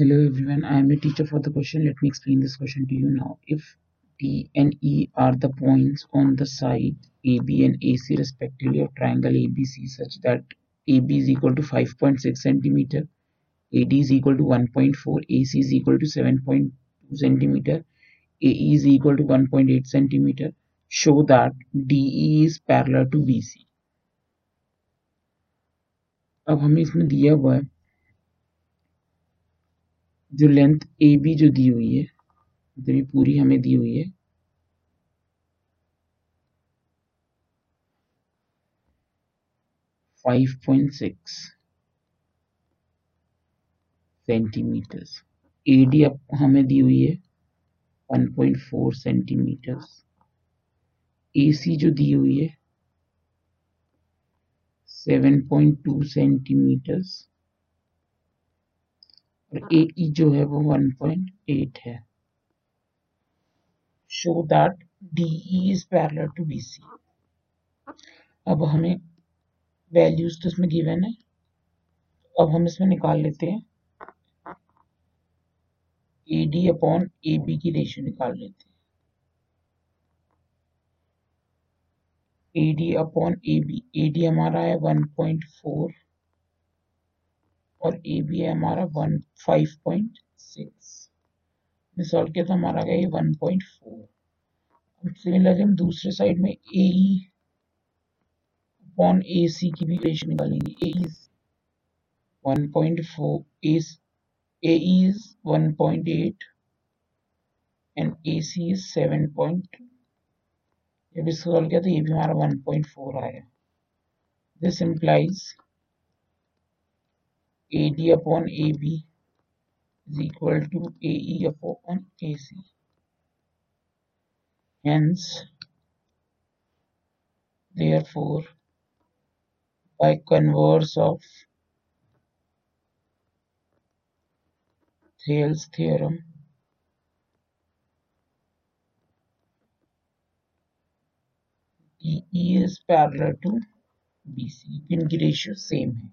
Hello everyone, I am a teacher for the question. Let me explain this question to you now. If D and E are the points on the side AB and AC respectively of triangle ABC such that AB is equal to 5.6 centimeter, AD is equal to 1.4, AC is equal to 7.2 centimeter, AE is equal to 1.8 centimeter, show that DE is parallel to BC. अब हमें इसमें दिया हुआ है जो length A B जो दी हुई है तो ये पूरी हमें दी हुई है five point six centimetres A D हमें दी हुई है one point four centimetres A C जो दी हुई है सेवन पॉइंट टू सेंटीमीटर्स और ए ई e जो है वो 1.8 है। Show that D is parallel to B C अब हमें वैल्यूज़ तो इसमें गिवन है। अब हम इसमें निकाल लेते हैं। A D upon A B की रेशियो निकाल लेते हैं। A D upon A B A D हमारा है 1.4 और ए बी है हमारा one five point six solve किया तो हमारा गया वन पॉइंट फोर सिमिलरली हम दूसरे साइड में ए अपॉन ए सी की भी रेशियो निकालेंगे। A is one point four A is one point eight and A C is seven point जब इसको सॉल्व किया तो ये भी हमारा वन पॉइंट फोर आया। This implies AD upon AB is equal to AE upon AC. Hence, therefore, by converse of Thales theorem, DE is parallel to BC. in ratio same